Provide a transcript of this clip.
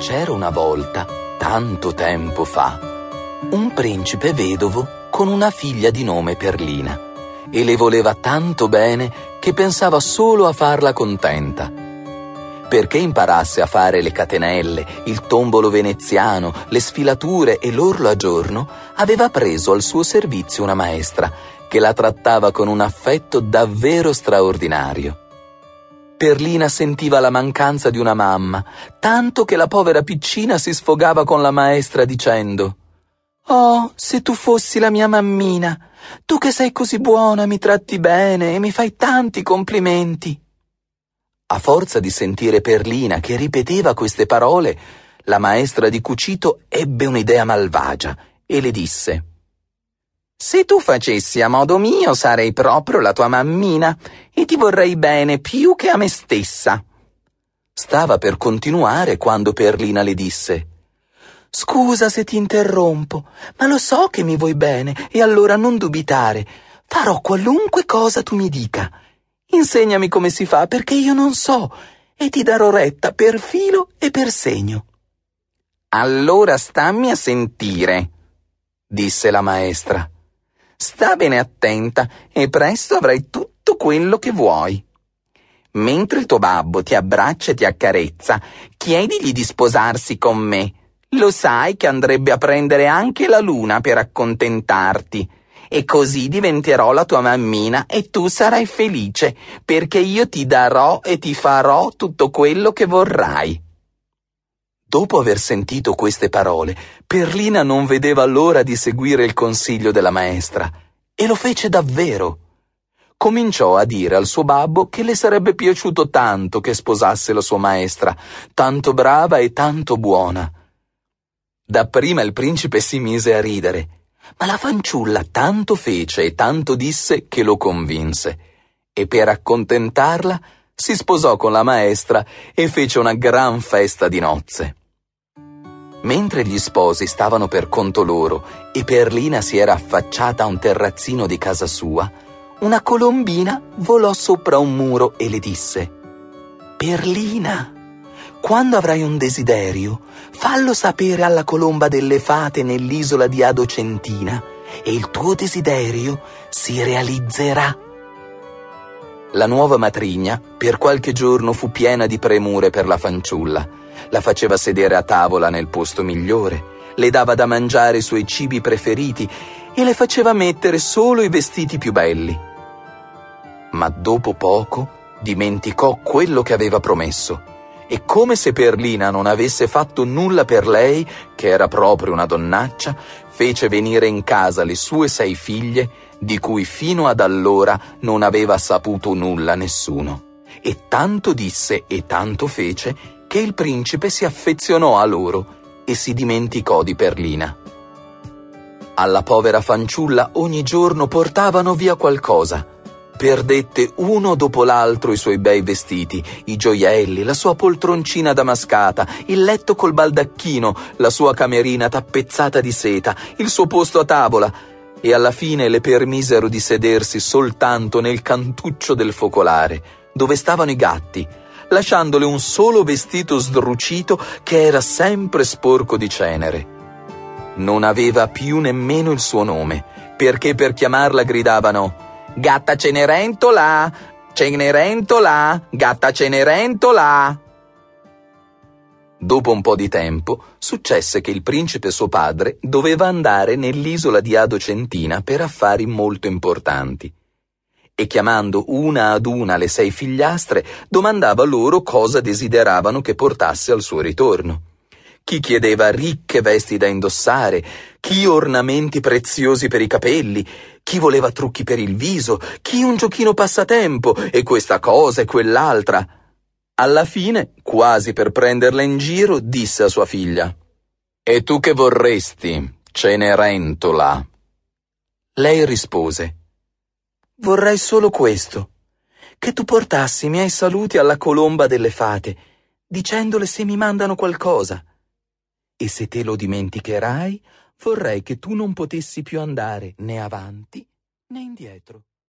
C'era una volta, tanto tempo fa, un principe vedovo con una figlia di nome Perlina e le voleva tanto bene che pensava solo a farla contenta. Perché imparasse a fare le catenelle, il tombolo veneziano, le sfilature e l'orlo a giorno, aveva preso al suo servizio una maestra che la trattava con un affetto davvero straordinario. Perlina sentiva la mancanza di una mamma, tanto che la povera piccina si sfogava con la maestra dicendo Oh, se tu fossi la mia mammina, tu che sei così buona, mi tratti bene e mi fai tanti complimenti. A forza di sentire Perlina che ripeteva queste parole, la maestra di cucito ebbe un'idea malvagia e le disse Se tu facessi a modo mio sarei proprio la tua mammina e ti vorrei bene più che a me stessa. Stava per continuare quando Perlina le disse Scusa se ti interrompo, ma lo so che mi vuoi bene e allora non dubitare. Farò qualunque cosa tu mi dica. Insegnami come si fa perché io non so e ti darò retta per filo e per segno. Allora stammi a sentire, disse la maestra. Sta bene attenta e presto avrai tutto quello che vuoi. Mentre il tuo babbo ti abbraccia e ti accarezza, chiedigli di sposarsi con me lo sai che andrebbe a prendere anche la luna per accontentarti. E così diventerò la tua mammina e tu sarai felice, perché io ti darò e ti farò tutto quello che vorrai. Dopo aver sentito queste parole, Perlina non vedeva l'ora di seguire il consiglio della maestra, e lo fece davvero. Cominciò a dire al suo babbo che le sarebbe piaciuto tanto che sposasse la sua maestra, tanto brava e tanto buona. Dapprima il principe si mise a ridere, ma la fanciulla tanto fece e tanto disse che lo convinse, e per accontentarla si sposò con la maestra e fece una gran festa di nozze. Mentre gli sposi stavano per conto loro e Perlina si era affacciata a un terrazzino di casa sua, una colombina volò sopra un muro e le disse Perlina, quando avrai un desiderio, fallo sapere alla colomba delle fate nell'isola di Adocentina e il tuo desiderio si realizzerà. La nuova matrigna per qualche giorno fu piena di premure per la fanciulla. La faceva sedere a tavola nel posto migliore, le dava da mangiare i suoi cibi preferiti e le faceva mettere solo i vestiti più belli. Ma dopo poco dimenticò quello che aveva promesso e come se Perlina non avesse fatto nulla per lei, che era proprio una donnaccia, fece venire in casa le sue sei figlie, di cui fino ad allora non aveva saputo nulla nessuno. E tanto disse e tanto fece che il principe si affezionò a loro e si dimenticò di Perlina. Alla povera fanciulla ogni giorno portavano via qualcosa, Perdette uno dopo l'altro i suoi bei vestiti, i gioielli, la sua poltroncina damascata, il letto col baldacchino, la sua camerina tappezzata di seta, il suo posto a tavola, e alla fine le permisero di sedersi soltanto nel cantuccio del focolare, dove stavano i gatti, lasciandole un solo vestito sdrucito che era sempre sporco di cenere. Non aveva più nemmeno il suo nome, perché per chiamarla gridavano Gatta Cenerentola! Cenerentola! Gatta Cenerentola! Dopo un po' di tempo, successe che il principe suo padre doveva andare nell'isola di Adocentina per affari molto importanti. E chiamando una ad una le sei figliastre, domandava loro cosa desideravano che portasse al suo ritorno chi chiedeva ricche vesti da indossare, chi ornamenti preziosi per i capelli, chi voleva trucchi per il viso, chi un giochino passatempo e questa cosa e quell'altra. Alla fine, quasi per prenderla in giro, disse a sua figlia: E tu che vorresti, Cenerentola? Lei rispose: Vorrei solo questo, che tu portassi i miei saluti alla colomba delle fate, dicendole se mi mandano qualcosa e se te lo dimenticherai, vorrei che tu non potessi più andare né avanti né indietro.